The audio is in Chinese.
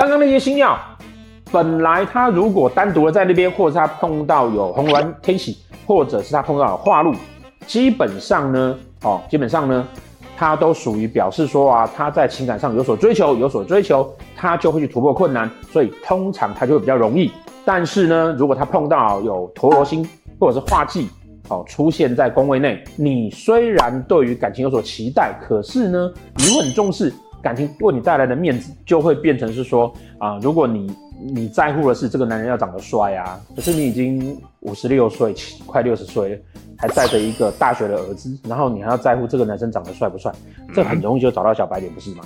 刚刚那些星曜，本来他如果单独的在那边，或者是他碰到有红鸾天喜，或者是他碰到有化禄，基本上呢，哦，基本上呢，他都属于表示说啊，他在情感上有所追求，有所追求，他就会去突破困难，所以通常他就会比较容易。但是呢，如果他碰到有陀罗星或者是化忌，哦，出现在宫位内，你虽然对于感情有所期待，可是呢，你如果很重视感情为你带来的面子，就会变成是说啊，如果你你在乎的是这个男人要长得帅啊，可是你已经五十六岁，快六十岁了，还带着一个大学的儿子，然后你还要在乎这个男生长得帅不帅，这很容易就找到小白脸，不是吗？